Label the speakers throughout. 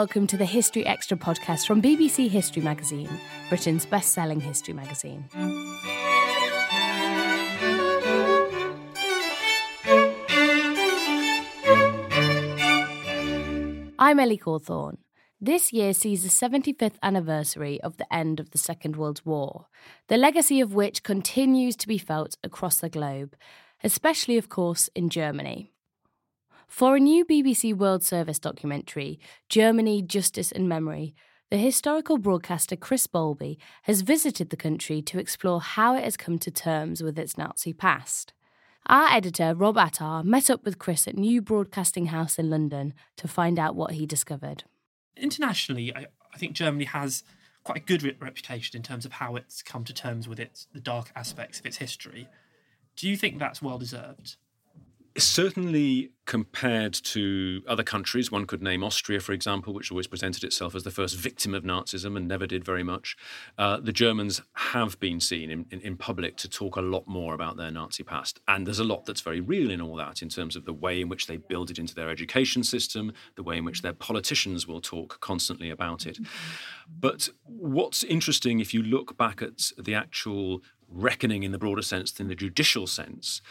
Speaker 1: Welcome to the History Extra podcast from BBC History Magazine, Britain's best selling history magazine. I'm Ellie Cawthorne. This year sees the 75th anniversary of the end of the Second World War, the legacy of which continues to be felt across the globe, especially, of course, in Germany. For a new BBC World Service documentary, Germany, Justice and Memory, the historical broadcaster Chris Bowlby has visited the country to explore how it has come to terms with its Nazi past. Our editor, Rob Attar, met up with Chris at New Broadcasting House in London to find out what he discovered.
Speaker 2: Internationally, I, I think Germany has quite a good re- reputation in terms of how it's come to terms with its the dark aspects of its history. Do you think that's well deserved?
Speaker 3: Certainly, compared to other countries, one could name Austria, for example, which always presented itself as the first victim of Nazism and never did very much. Uh, the Germans have been seen in, in, in, public to talk a lot more about their Nazi past. And there's a lot that's very real in all that in terms of the way in which they build it into their education system, the way in which their politicians will talk constantly about it. But what's interesting, if you look back at the actual reckoning in the broader sense than the judicial sense,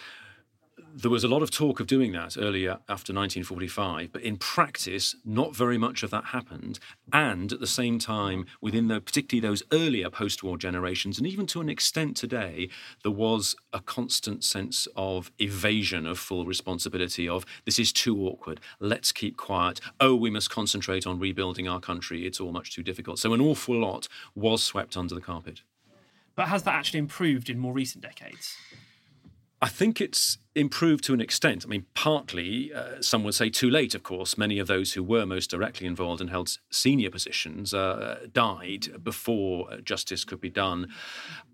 Speaker 3: there was a lot of talk of doing that earlier after 1945, but in practice, not very much of that happened. And at the same time, within the, particularly those earlier post war generations, and even to an extent today, there was a constant sense of evasion of full responsibility of this is too awkward, let's keep quiet, oh, we must concentrate on rebuilding our country, it's all much too difficult. So an awful lot was swept under the carpet.
Speaker 2: But has that actually improved in more recent decades?
Speaker 3: I think it's improved to an extent. I mean, partly, uh, some would say too late, of course. Many of those who were most directly involved and held senior positions uh, died before justice could be done.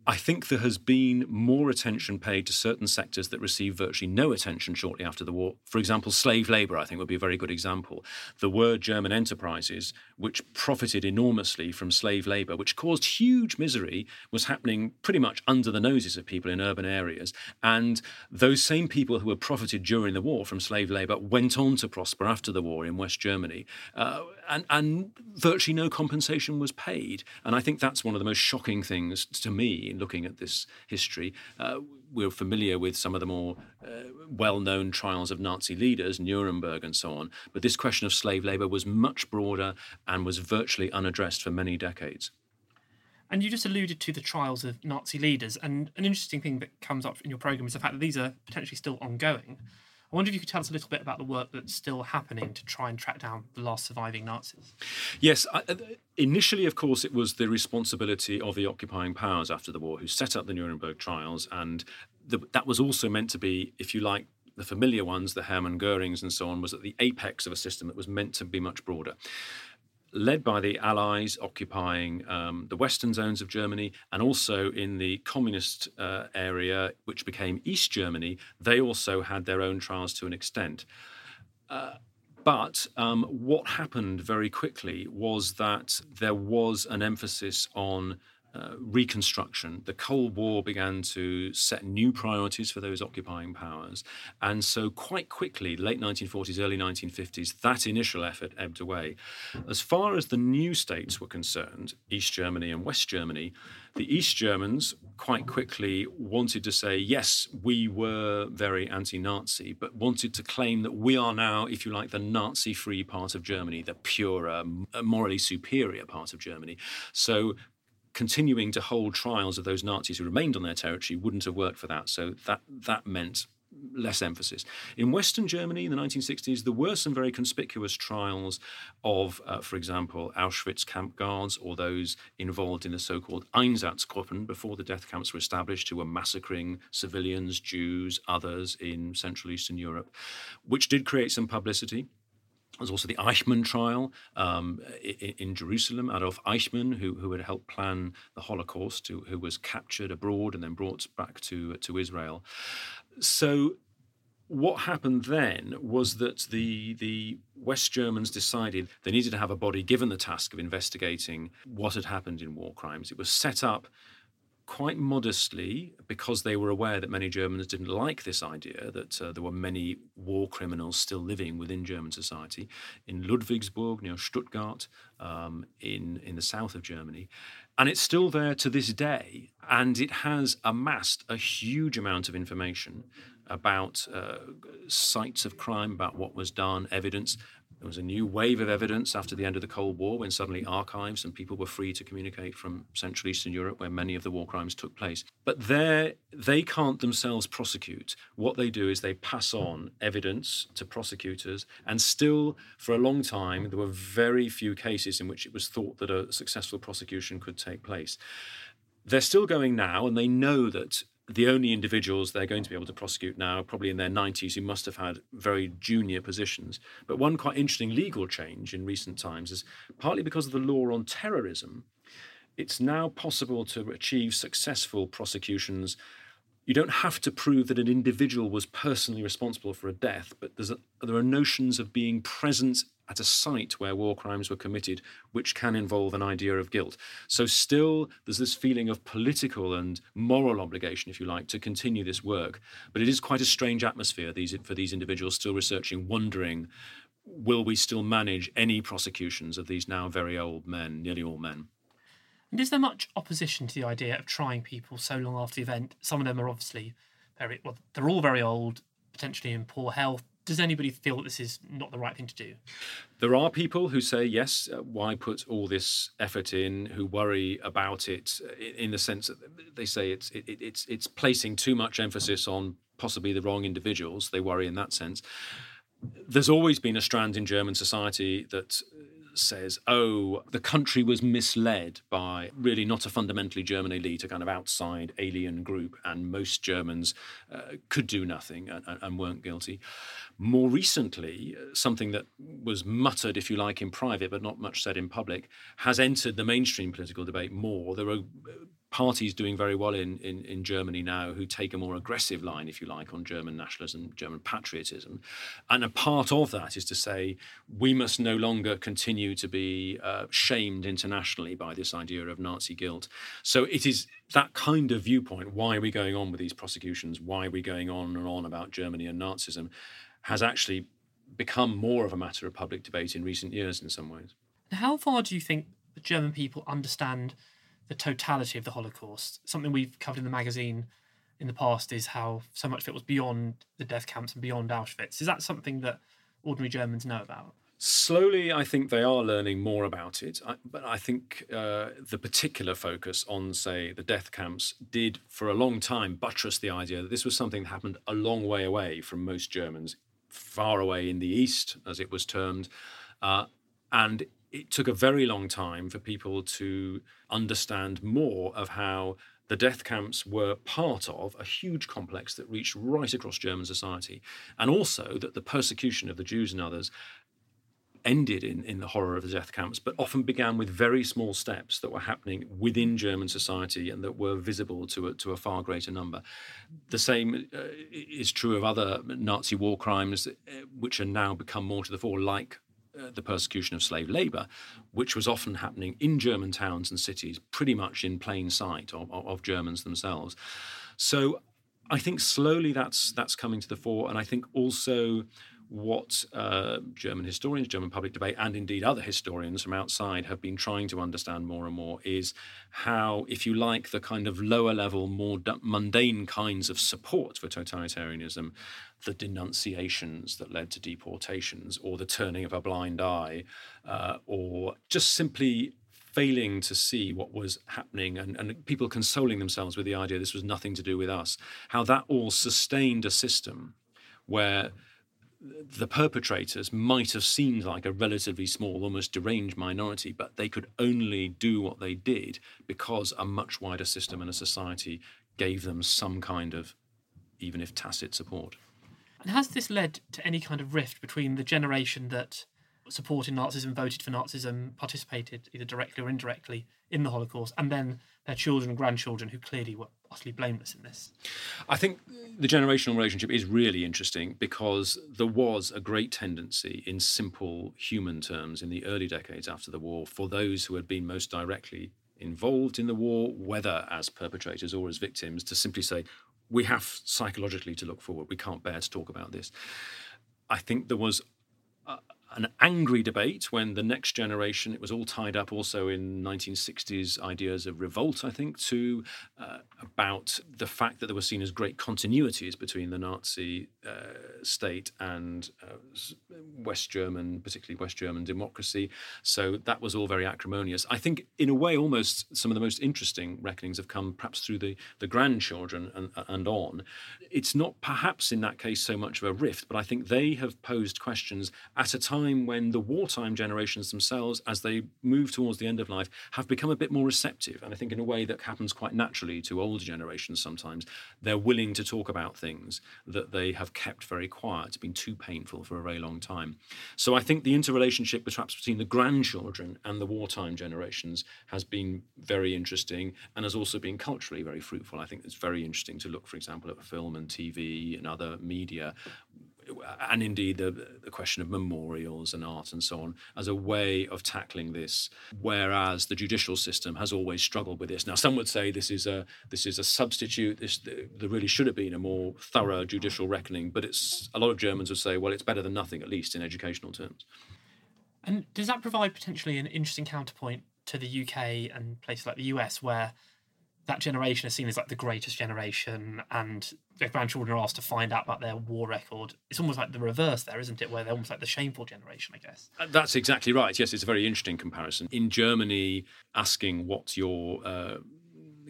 Speaker 3: I think there has been more attention paid to certain sectors that received virtually no attention shortly after the war. For example, slave labour, I think, would be a very good example. There were German enterprises which profited enormously from slave labour, which caused huge misery, was happening pretty much under the noses of people in urban areas. And those same people who had profited during the war from slave labour went on to prosper after the war in West Germany. Uh, and, and virtually no compensation was paid. And I think that's one of the most shocking things to me in looking at this history. Uh, we're familiar with some of the more uh, well known trials of Nazi leaders, Nuremberg and so on, but this question of slave labour was much broader and was virtually unaddressed for many decades.
Speaker 2: And you just alluded to the trials of Nazi leaders, and an interesting thing that comes up in your programme is the fact that these are potentially still ongoing. I wonder if you could tell us a little bit about the work that's still happening to try and track down the last surviving Nazis.
Speaker 3: Yes, I, uh, initially, of course, it was the responsibility of the occupying powers after the war who set up the Nuremberg trials, and the, that was also meant to be, if you like, the familiar ones, the Hermann Goerings and so on, was at the apex of a system that was meant to be much broader led by the Allies occupying um, the western zones of Germany and also in the communist uh, area, which became East Germany, they also had their own trials to an extent. Uh, but um, what happened very quickly was that there was an emphasis on uh, reconstruction, the Cold War began to set new priorities for those occupying powers. And so, quite quickly, late 1940s, early 1950s, that initial effort ebbed away. As far as the new states were concerned, East Germany and West Germany, the East Germans quite quickly wanted to say, yes, we were very anti Nazi, but wanted to claim that we are now, if you like, the Nazi free part of Germany, the purer, morally superior part of Germany. So continuing to hold trials of those Nazis who remained on their territory wouldn't have worked for that. So that that meant less emphasis. In Western Germany in the 1960s, there were some very conspicuous trials of, uh, for example, Auschwitz camp guards or those involved in the so called Einsatzgruppen before the death camps were established, who were massacring civilians, Jews, others in Central Eastern Europe, which did create some publicity. There's also the Eichmann trial um, in, in, Jerusalem. Adolf Eichmann, who, who had helped plan the Holocaust, who, who was captured abroad and then brought back to, to Israel. So what happened then was that the the West Germans decided they needed to have a body given the task of investigating what had happened in war crimes. It was set up quite modestly because they were aware that many Germans didn't like this idea that uh, there were many war criminals still living within German society in Ludwigsburg near Stuttgart um, in in the south of Germany. And it's still there to this day, and it has amassed a huge amount of information about uh, sites of crime, about what was done, evidence. There was a new wave of evidence after the end of the Cold War when suddenly archives and people were free to communicate from Central Eastern Europe where many of the war crimes took place. But there, they can't themselves prosecute. What they do is they pass on evidence to prosecutors, and still, for a long time, there were very few cases in which it was thought that a successful prosecution could take place. They're still going now, and they know that the only individuals they're going to be able to prosecute now, probably in their 90s, who must have had very junior positions. But one quite interesting legal change in recent times is partly because of the law on terrorism, it's now possible to achieve successful prosecutions. You don't have to prove that an individual was personally responsible for a death, but a, there are notions of being present at a site where war crimes were committed, which can involve an idea of guilt. So, still, there's this feeling of political and moral obligation, if you like, to continue this work. But it is quite a strange atmosphere these, for these individuals still researching, wondering will we still manage any prosecutions of these now very old men, nearly all men?
Speaker 2: And is there much opposition to the idea of trying people so long after the event? Some of them are obviously very, well, they're all very old, potentially in poor health does anybody feel that this is not the right thing to do?
Speaker 3: There are people who say, yes, uh, why put all this effort in, who worry about it in the sense that they say it's, it, it's, it's placing too much emphasis on possibly the wrong individuals. They worry in that sense. There's always been a strand in German society that says, oh, the country was misled by really not a fundamentally German elite, a kind of outside alien group, and most Germans uh, could do nothing and, and, weren't guilty. More recently, uh, something that was muttered, if you like, in private, but not much said in public, has entered the mainstream political debate more. There are parties doing very well in, in, in Germany now who take a more aggressive line, if you like, on German nationalism, German patriotism. And a part of that is to say we must no longer continue to be uh, shamed internationally by this idea of Nazi guilt. So it is that kind of viewpoint why are we going on with these prosecutions? Why are we going on and on about Germany and Nazism? Has actually become more of a matter of public debate in recent years in some ways.
Speaker 2: How far do you think the German people understand? The totality of the Holocaust. Something we've covered in the magazine in the past is how so much of it was beyond the death camps and beyond Auschwitz. Is that something that ordinary Germans know about?
Speaker 3: Slowly, I think they are learning more about it. I, but I think uh, the particular focus on, say, the death camps did for a long time buttress the idea that this was something that happened a long way away from most Germans, far away in the East, as it was termed. Uh, and it took a very long time for people to understand more of how the death camps were part of a huge complex that reached right across German society, and also that the persecution of the Jews and others ended in, in the horror of the death camps, but often began with very small steps that were happening within German society and that were visible to a, to a far greater number. The same uh, is true of other Nazi war crimes, uh, which are now become more to the fore, like uh, the persecution of slave labor, which was often happening in German towns and cities, pretty much in plain sight of, of Germans themselves. So I think slowly that's that's coming to the fore, and I think also what uh, German historians, German public debate, and indeed other historians from outside have been trying to understand more and more is how, if you like, the kind of lower level, more mundane kinds of support for totalitarianism, the denunciations that led to deportations, or the turning of a blind eye, uh, or just simply failing to see what was happening and, and people consoling themselves with the idea this was nothing to do with us, how that all sustained a system where the perpetrators might have seemed like a relatively small, almost deranged minority, but they could only do what they did because a much wider system and a society gave them some kind of, even if tacit support.
Speaker 2: And has this led to any kind of rift between the generation that supported Nazism, voted for Nazism, participated either directly or indirectly in the Holocaust, and then their children and grandchildren who clearly were utterly blameless in this.
Speaker 3: I think the generational relationship is really interesting because there was a great tendency in simple human terms in the early decades after the war for those who had been most directly involved in the war, whether as perpetrators or as victims, to simply say, we have psychologically to look forward. We can't bear to talk about this. I think there was an angry debate when the next generation, it was all tied up also in 1960s ideas of revolt, I think, too, uh, about the fact that there were seen as great continuities between the Nazi uh, state and uh, West German, particularly West German democracy. So that was all very acrimonious. I think, in a way, almost some of the most interesting reckonings have come perhaps through the, the grandchildren and, and on. It's not perhaps in that case so much of a rift, but I think they have posed questions at a time time when the wartime generations themselves, as they move towards the end of life, have become a bit more receptive. And I think in a way that happens quite naturally to older generations sometimes, they're willing to talk about things that they have kept very quiet. It's been too painful for a very long time. So I think the interrelationship perhaps between the grandchildren and the wartime generations has been very interesting and has also been culturally very fruitful. I think it's very interesting to look, for example, at film and TV and other media and indeed the, the question of memorials and art and so on as a way of tackling this whereas the judicial system has always struggled with this. Now some would say this is a this is a substitute this there really should have been a more thorough judicial reckoning but it's a lot of germans would say well it's better than nothing at least in educational terms.
Speaker 2: And does that provide potentially an interesting counterpoint to the uk and places like the us where that generation is seen as like the greatest generation and their grandchildren are asked to find out about their war record it's almost like the reverse there isn't it? Where they're almost like the shameful generation i guess.
Speaker 3: Uh, that's exactly right. Yes it's a very interesting comparison. In germany asking what your uh,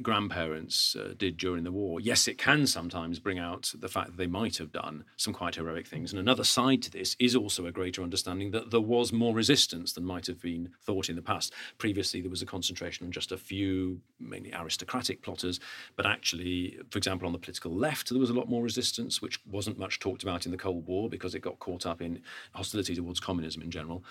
Speaker 3: grandparents uh, did during the war. Yes, it can sometimes bring out the fact that they might have done some quite heroic things. And another side to this is also a greater understanding that there was more resistance than might have been thought in the past. Previously, there was a concentration on just a few, mainly aristocratic plotters, but actually, for example, on the political left, there was a lot more resistance, which wasn't much talked about in the Cold War because it got caught up in hostility towards communism in general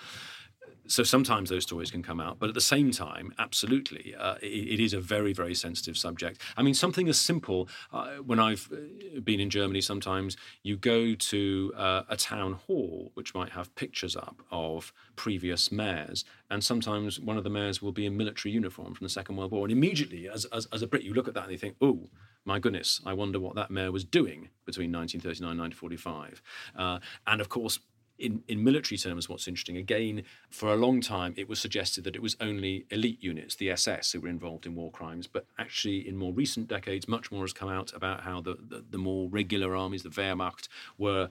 Speaker 3: so sometimes those stories can come out, but at the same time, absolutely, uh, it, it is a very, very sensitive subject. I mean, something as simple uh, when I've uh, been in Germany, sometimes you go to uh, a town hall which might have pictures up of previous mayors, and sometimes one of the mayors will be in military uniform from the Second World War, and immediately, as, as, as a Brit, you look at that and you think, oh, my goodness, I wonder what that mayor was doing between 1939 and 1945. Uh, and of course, in, in military terms, what's interesting, again, for a long time, it was suggested that it was only elite units, the SS, who were involved in war crimes. But actually, in more recent decades, much more has come out about how the, the, the more regular armies, the Wehrmacht, were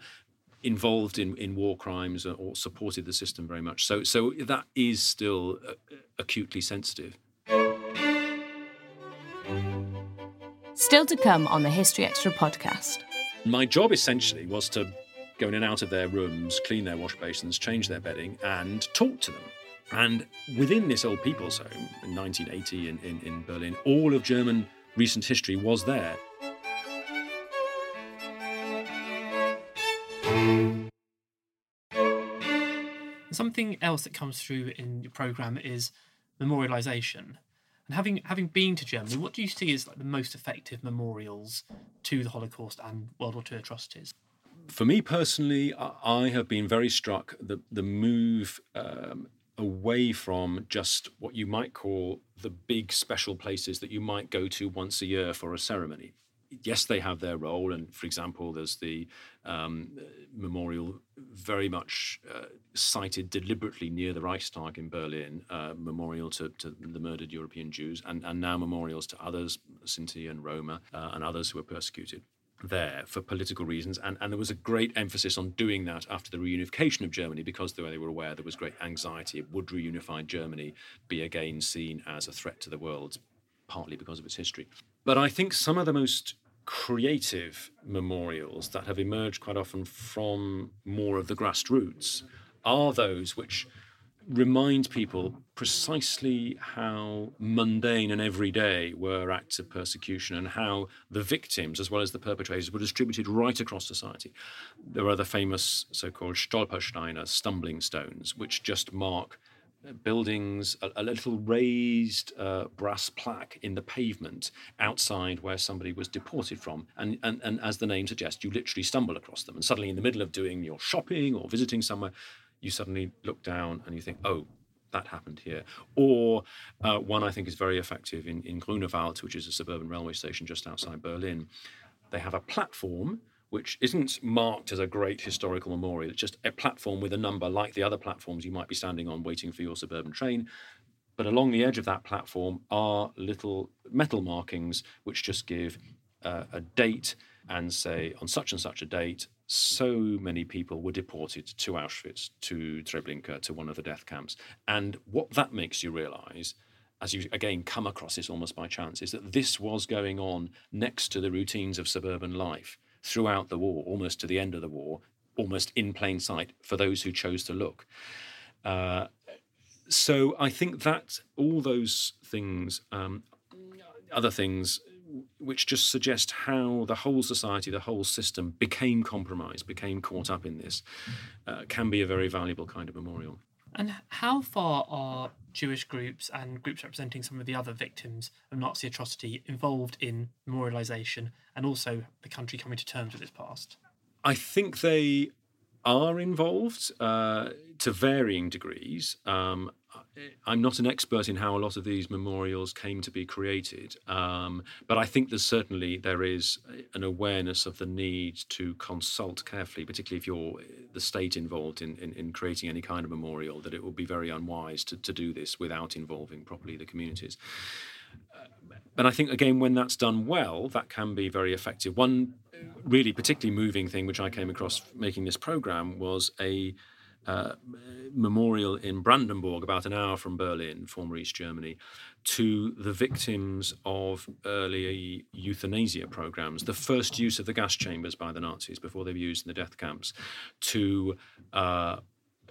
Speaker 3: involved in, in war crimes or supported the system very much. So, so that is still uh, acutely sensitive.
Speaker 1: Still to come on the History Extra podcast.
Speaker 3: My job essentially was to go in and out of their rooms, clean their wash basins, change their bedding, and talk to them. And within this old people's home in 1980 in, in, in Berlin, all of German recent history was there.
Speaker 2: Something else that comes through in your program is memorialization. And having having been to Germany, what do you see as like the most effective memorials to the Holocaust and World War II atrocities?
Speaker 3: For me personally, I have been very struck that the move um, away from just what you might call the big special places that you might go to once a year for a ceremony. Yes, they have their role, and for example, there's the um, memorial very much uh, sited deliberately near the Reichstag in Berlin, uh, memorial to, to, the murdered European Jews, and, and now memorials to others, Sinti and Roma, uh, and others who were persecuted there for political reasons. And, and there was a great emphasis on doing that after the reunification of Germany because they were aware there was great anxiety. Would reunified Germany be again seen as a threat to the world, partly because of its history? But I think some of the most creative memorials that have emerged quite often from more of the grassroots are those which remind people precisely how mundane and everyday were acts of persecution and how the victims as well as the perpetrators were distributed right across society. There are the famous so called Stolpersteine, stumbling stones, which just mark buildings, a, a little raised uh, brass plaque in the pavement outside where somebody was deported from. And, and, and as the name suggests, you literally stumble across them. And suddenly, in the middle of doing your shopping or visiting somewhere, you suddenly look down and you think, oh, that happened here. Or uh, one I think is very effective in, in Grunewald, which is a suburban railway station just outside Berlin. They have a platform which isn't marked as a great historical memorial. It's just a platform with a number like the other platforms you might be standing on waiting for your suburban train. But along the edge of that platform are little metal markings which just give uh, a date and say, on such and such a date, so many people were deported to Auschwitz, to Treblinka, to one of the death camps. And what that makes you realize as you again come across this almost by chance, is that this was going on next to the routines of suburban life throughout the war, almost to the end of the war, almost in plain sight for those who chose to look. Uh, so I think that all those things, um, other things, which just suggest how the whole society, the whole system became compromised, became caught up in this, uh, can be a very valuable kind of memorial.
Speaker 2: And how far are Jewish groups and groups representing some of the other victims of Nazi atrocity involved in memorialisation and also the country coming to terms with its past?
Speaker 3: I think they are involved uh, to varying degrees. Um, I'm not an expert in how a lot of these memorials came to be created, um, but I think there's certainly there is an awareness of the need to consult carefully, particularly if you're the state involved in, in, in creating any kind of memorial, that it would be very unwise to, to do this without involving properly the communities. Uh, but I think again, when that's done well, that can be very effective. One really particularly moving thing which I came across making this program was a uh, memorial in Brandenburg, about an hour from Berlin, former East Germany, to the victims of early euthanasia programs, the first use of the gas chambers by the Nazis before they were used in the death camps, to uh,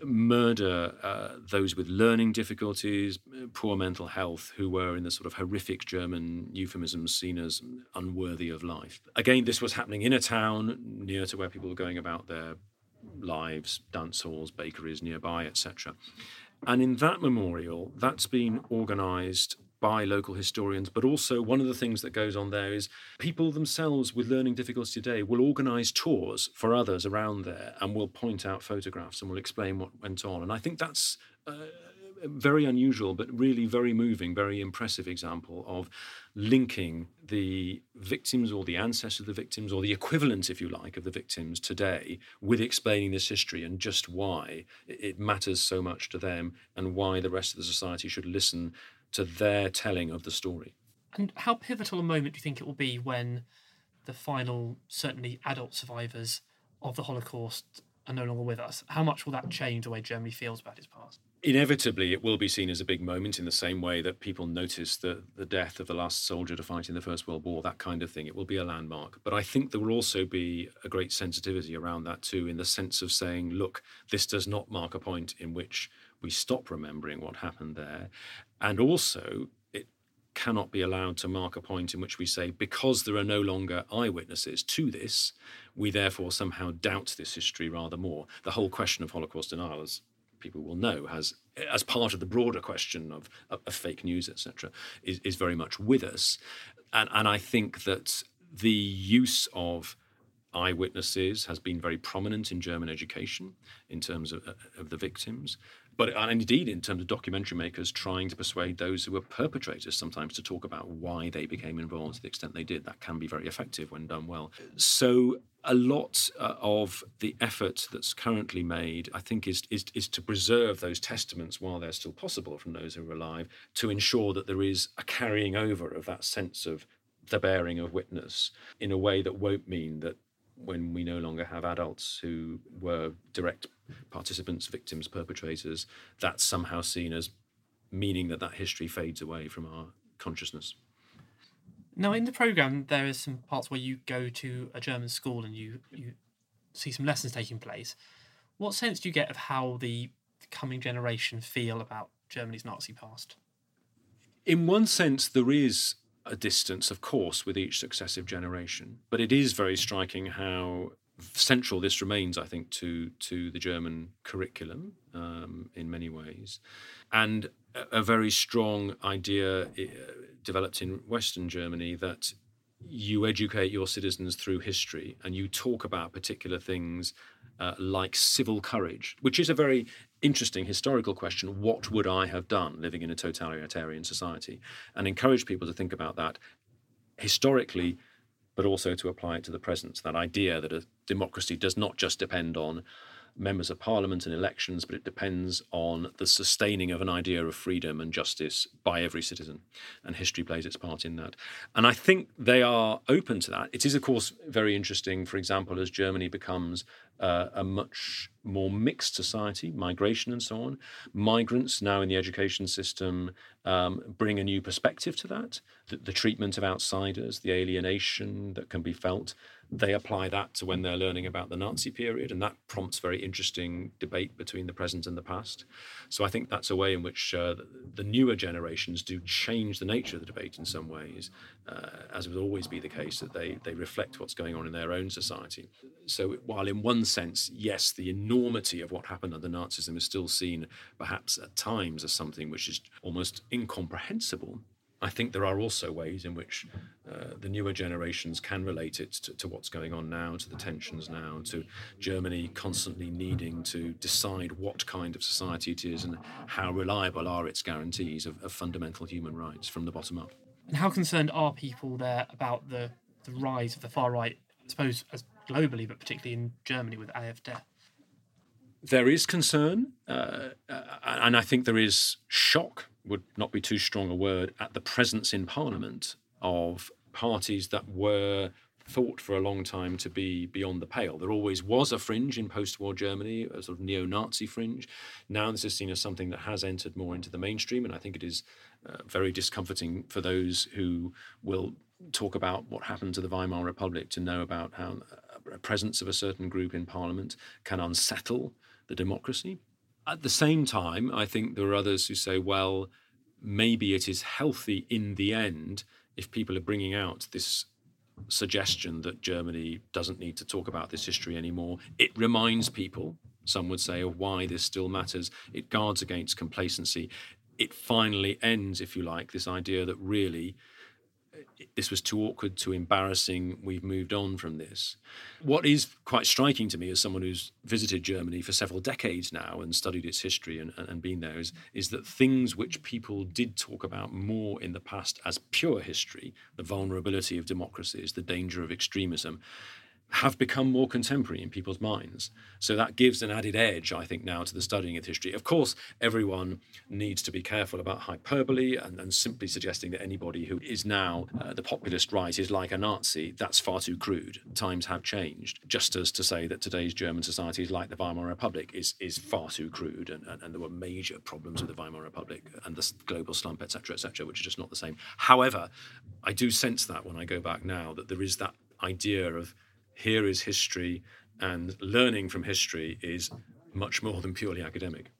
Speaker 3: murder uh, those with learning difficulties, poor mental health, who were in the sort of horrific German euphemisms seen as unworthy of life. Again, this was happening in a town near to where people were going about their lives, dance halls, bakeries nearby, etc. And in that memorial, that's been organised by local historians, but also one of the things that goes on there is people themselves with learning difficulties today will organise tours for others around there and will point out photographs and will explain what went on. And I think that's uh, very unusual, but really very moving, very impressive example of linking the victims or the ancestors of the victims or the equivalent, if you like, of the victims today with explaining this history and just why it matters so much to them and why the rest of the society should listen to their telling of the story.
Speaker 2: And how pivotal a moment do you think it will be when the final, certainly adult survivors of the Holocaust are no longer with us? How much will that change the way Germany feels about its past?
Speaker 3: Inevitably it will be seen as a big moment in the same way that people notice the, the death of the last soldier to fight in the First World War, that kind of thing. It will be a landmark. But I think there will also be a great sensitivity around that too, in the sense of saying, look, this does not mark a point in which we stop remembering what happened there. And also, it cannot be allowed to mark a point in which we say, because there are no longer eyewitnesses to this, we therefore somehow doubt this history rather more. The whole question of Holocaust denial people will know has as part of the broader question of, of, of fake news etc is, is very much with us. And and I think that the use of eyewitnesses has been very prominent in German education in terms of, of the victims but and indeed in terms of documentary makers trying to persuade those who were perpetrators sometimes to talk about why they became involved to the extent they did. That can be very effective when done well. So a lot uh, of the effort that's currently made, I think, is, is, is to preserve those testaments while they're still possible from those who are alive, to ensure that there is a carrying over of that sense of the bearing of witness in a way that won't mean that when we no longer have adults who were direct participants, victims, perpetrators, that's somehow seen as meaning that that history fades away from our consciousness.
Speaker 2: Now, in the program, there is some parts where you go to a German school and you you see some lessons taking place. What sense do you get of how the coming generation feel about Germany's Nazi past?
Speaker 3: In one sense, there is a distance, of course, with each successive generation, but it is very striking how central this remains, I think, to to the German curriculum um, in many ways, and a, a very strong idea uh, developed in Western Germany that you educate your citizens through history and you talk about particular things uh, like civil courage, which is a very interesting historical question. What would I have done living in a totalitarian society? And encourage people to think about that historically, but also to apply it to the present. That idea that a democracy does not just depend on members of parliament and elections, but it depends on the sustaining of an idea of freedom and justice by every citizen. And history plays its part in that. And I think they are open to that. It is, of course, very interesting, for example, as Germany becomes uh, a much more mixed society, migration and so on. Migrants now in the education system um, bring a new perspective to that. The, the treatment of outsiders, the alienation that can be felt they apply that to when they're learning about the Nazi period, and that prompts very interesting debate between the present and the past. So I think that's a way in which uh, the newer generations do change the nature of the debate in some ways, uh, as would always be the case, that they, they reflect what's going on in their own society. So while in one sense, yes, the enormity of what happened under Nazism is still seen perhaps at times as something which is almost incomprehensible, I think there are also ways in which uh, the newer generations can relate it to, to, what's going on now, to the tensions now, to Germany constantly needing to decide what kind of society it is and how reliable are its guarantees of, of fundamental human rights from the bottom up.
Speaker 2: And how concerned are people there about the, the rise of the far right, I suppose, as globally, but particularly in Germany with AfD?
Speaker 3: There is concern, uh, uh, and I think there is shock would not be too strong a word, at the presence in Parliament of parties that were thought for a long time to be beyond the pale. There always was a fringe in post war Germany, a sort of neo Nazi fringe. Now this is seen as something that has entered more into the mainstream, and I think it is uh, very discomforting for those who will talk about what happened to the Weimar Republic to know about how a presence of a certain group in parliament can unsettle the democracy. At the same time, I think there are others who say, well, maybe it is healthy in the end if people are bringing out this suggestion that Germany doesn't need to talk about this history anymore. It reminds people, some would say, of why this still matters. It guards against complacency. It finally ends, if you like, this idea that really this was too awkward, too embarrassing. We've moved on from this. What is quite striking to me as someone who's visited Germany for several decades now and studied its history and, and been there is, is that things which people did talk about more in the past as pure history, the vulnerability of democracies, the danger of extremism, have become more contemporary in people's minds. So that gives an added edge, I think, now to the studying of history. Of course, everyone needs to be careful about hyperbole and, and simply suggesting that anybody who is now uh, the populist right is like a Nazi. That's far too crude. Times have changed. Just as to say that today's German society is like the Weimar Republic is, is far too crude. And, and, and there were major problems with the Weimar Republic and the global slump, etc., etc., which are just not the same. However, I do sense that when I go back now, that there is that idea of here is history, and learning from history is much more than purely academic.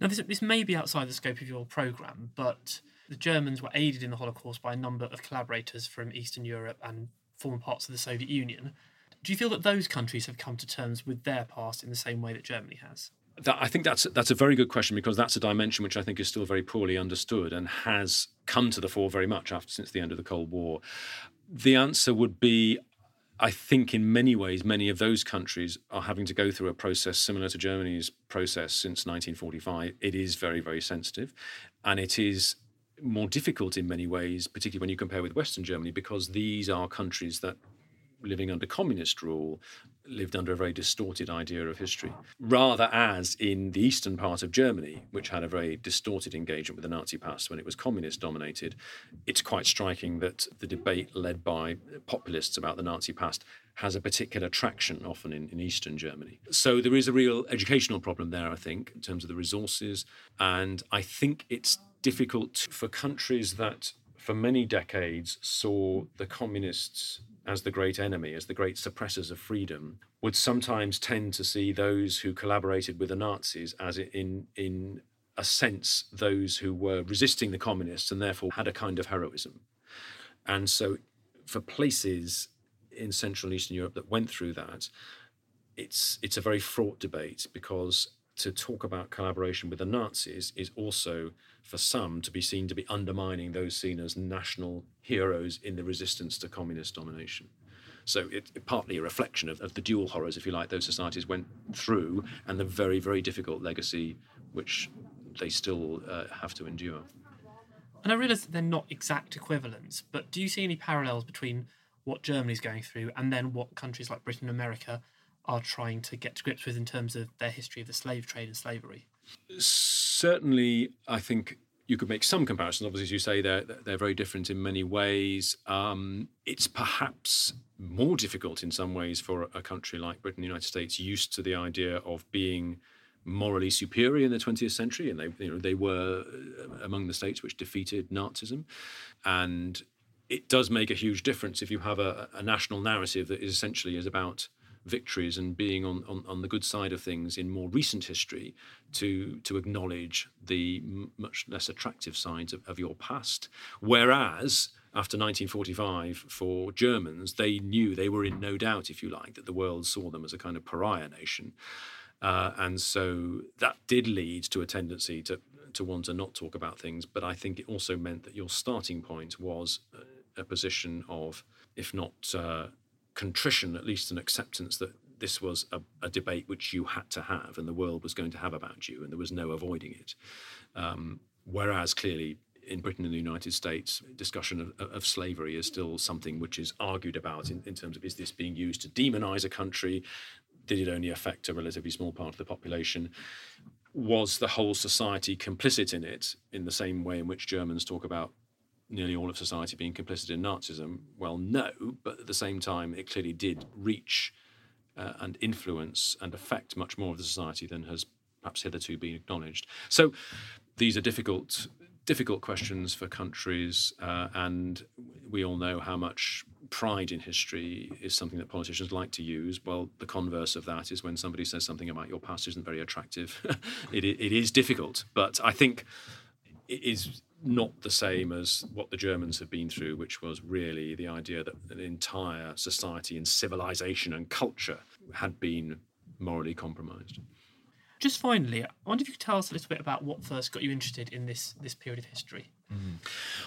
Speaker 2: Now, this, this may be outside the scope of your programme, but the Germans were aided in the Holocaust by a number of collaborators from Eastern Europe and former parts of the Soviet Union. Do you feel that those countries have come to terms with their past in the same way that Germany has?
Speaker 3: That, I think that's that's a very good question because that's a dimension which I think is still very poorly understood and has come to the fore very much after since the end of the Cold War. The answer would be I think in many ways, many of those countries are having to go through a process similar to Germany's process since 1945. It is very, very sensitive, and it is more difficult in many ways, particularly when you compare with Western Germany, because these are countries that living under communist rule lived under a very distorted idea of history, rather as in the eastern part of Germany, which had a very distorted engagement with the Nazi past when it was communist dominated. It's quite striking that the debate led by populists about the Nazi past has a particular traction often in, in eastern Germany. So there is a real educational problem there, I think, in terms of the resources. And I think it's difficult for countries that for many decades saw the communists as the great enemy, as the great suppressors of freedom, would sometimes tend to see those who collaborated with the Nazis as in in a sense those who were resisting the communists and therefore had a kind of heroism. And so for places in Central and Eastern Europe that went through that, it's it's a very fraught debate because to talk about collaboration with the Nazis is also, for some, to be seen to be undermining those seen as national heroes in the resistance to communist domination. So it's it, partly a reflection of, of the dual horrors, if you like, those societies went through and the very, very difficult legacy which they still uh, have to endure.
Speaker 2: And I realise that they're not exact equivalents, but do you see any parallels between what Germany's going through and then what countries like Britain and America are trying to get to grips with in terms of their history of the slave trade and slavery?
Speaker 3: Certainly, I think you could make some comparisons. Obviously, as you say, they're they're very different in many ways. Um, it's perhaps more difficult in some ways for a country like Britain, the United States, used to the idea of being morally superior in the 20th century, and they you know they were uh, among the states which defeated Nazism, and it does make a huge difference if you have a, a national narrative that is essentially is about victories and being on, on, on, the good side of things in more recent history to to acknowledge the m- much less attractive sides of, of your past. Whereas after 1945, for Germans, they knew they were in no doubt, if you like, that the world saw them as a kind of pariah nation. Uh, and so that did lead to a tendency to to want to not talk about things. But I think it also meant that your starting point was a, position of, if not uh, contrition, at least an acceptance that this was a, a, debate which you had to have and the world was going to have about you, and there was no avoiding it. Um, whereas clearly in Britain and the United States, discussion of, of, slavery is still something which is argued about in, in terms of is this being used to demonize a country? did it only affect a relatively small part of the population? Was the whole society complicit in it in the same way in which Germans talk about nearly all of society being complicit in Nazism? Well, no, but at the same time, it clearly did reach uh, and influence and affect much more of the society than has perhaps hitherto been acknowledged. So these are difficult difficult questions for countries, uh, and we all know how much pride in history is something that politicians like to use. Well, the converse of that is when somebody says something about your past isn't very attractive. it, it is difficult, but I think is not the same as what the Germans have been through, which was really the idea that an entire society and civilization and culture had been morally compromised.
Speaker 2: Just finally, I wonder if you could tell us a little bit about what first got you interested in this this period of history.
Speaker 3: Mm.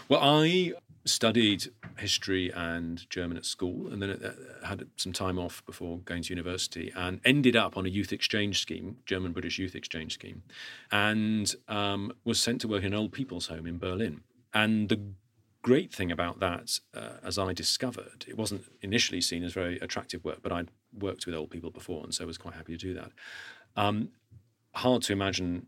Speaker 3: Well, I studied history and German at school, and then uh, had some time off before going to university, and ended up on a youth exchange scheme, German British youth exchange scheme, and um, was sent to work in an old people's home in Berlin. And the great thing about that, uh, as I discovered, it wasn't initially seen as very attractive work, but I'd worked with old people before, and so was quite happy to do that. Um, hard to imagine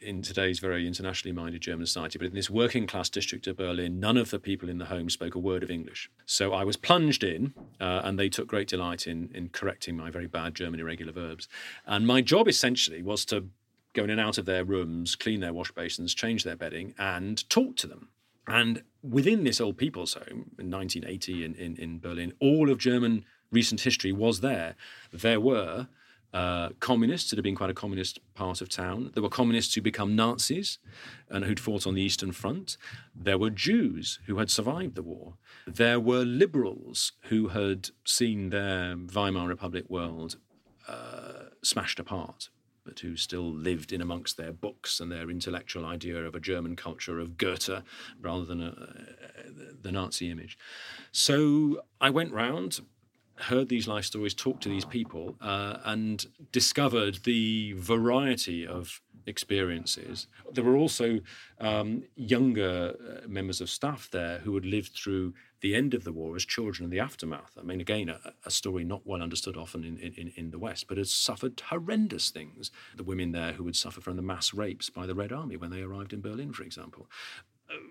Speaker 3: in today's very internationally minded German society, but in this working class district of Berlin, none of the people in the home spoke a word of English. So I was plunged in, uh, and they took great delight in, in correcting my very bad German irregular verbs. And my job essentially was to go in and out of their rooms, clean their wash basins, change their bedding, and talk to them. And within this old people's home in 1980 in, in, in Berlin, all of German recent history was there. There were uh, communists. It had been quite a communist part of town. There were communists who become Nazis and who'd fought on the Eastern Front. There were Jews who had survived the war. There were liberals who had seen their Weimar Republic world uh, smashed apart, but who still lived in amongst their books and their intellectual idea of a German culture of Goethe rather than a, the Nazi image. So I went round heard these life stories, talked to these people, uh, and discovered the variety of experiences. There were also um, younger uh, members of staff there who had lived through the end of the war as children and the aftermath. I mean, again, a, a story not well understood often in, in, in the West, but had suffered horrendous things. The women there who had suffered from the mass rapes by the Red Army when they arrived in Berlin, for example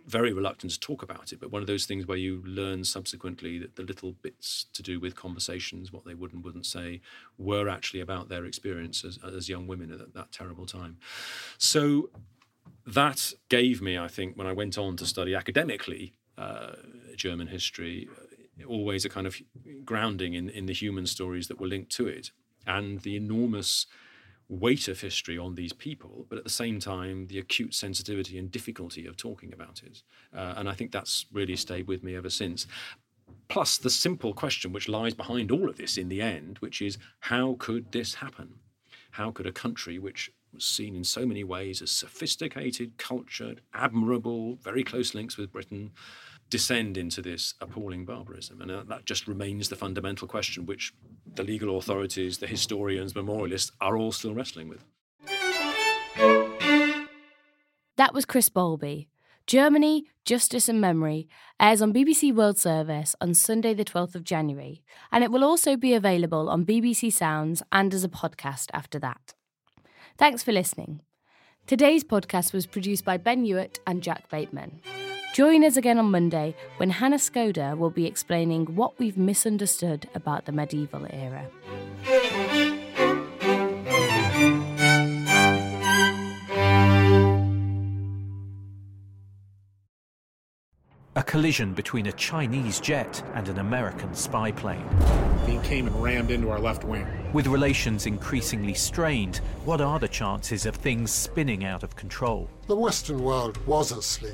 Speaker 3: very reluctant to talk about it, but one of those things where you learn subsequently that the little bits to do with conversations, what they would and wouldn't say, were actually about their experience as, as young women at that terrible time. So that gave me, I think, when I went on to study academically uh, German history, always a kind of grounding in, in the human stories that were linked to it and the enormous weight of history on these people, but at the same time, the acute sensitivity and difficulty of talking about it. Uh, and I think that's really stayed with me ever since. Plus, the simple question which lies behind all of this in the end, which is how could this happen? How could a country which was seen in so many ways as sophisticated, cultured, admirable, very close links with Britain, descend into this appalling barbarism? And that just remains the fundamental question, which the legal authorities, the historians, memorialists are all still wrestling with.
Speaker 1: That was Chris Bowlby. Germany, Justice and Memory airs on BBC World Service on Sunday, the 12th of January, and it will also be available on BBC Sounds and as a podcast after that. Thanks for listening. Today's podcast was produced by Ben Hewitt and Jack Bateman. Join us again on Monday when Hannah Skoda will be explaining what we've misunderstood about the medieval era.
Speaker 4: A collision between a Chinese jet and an American spy plane.
Speaker 5: He came and rammed into our left wing.
Speaker 4: With relations increasingly strained, what are the chances of things spinning out of control?
Speaker 6: The Western world was asleep.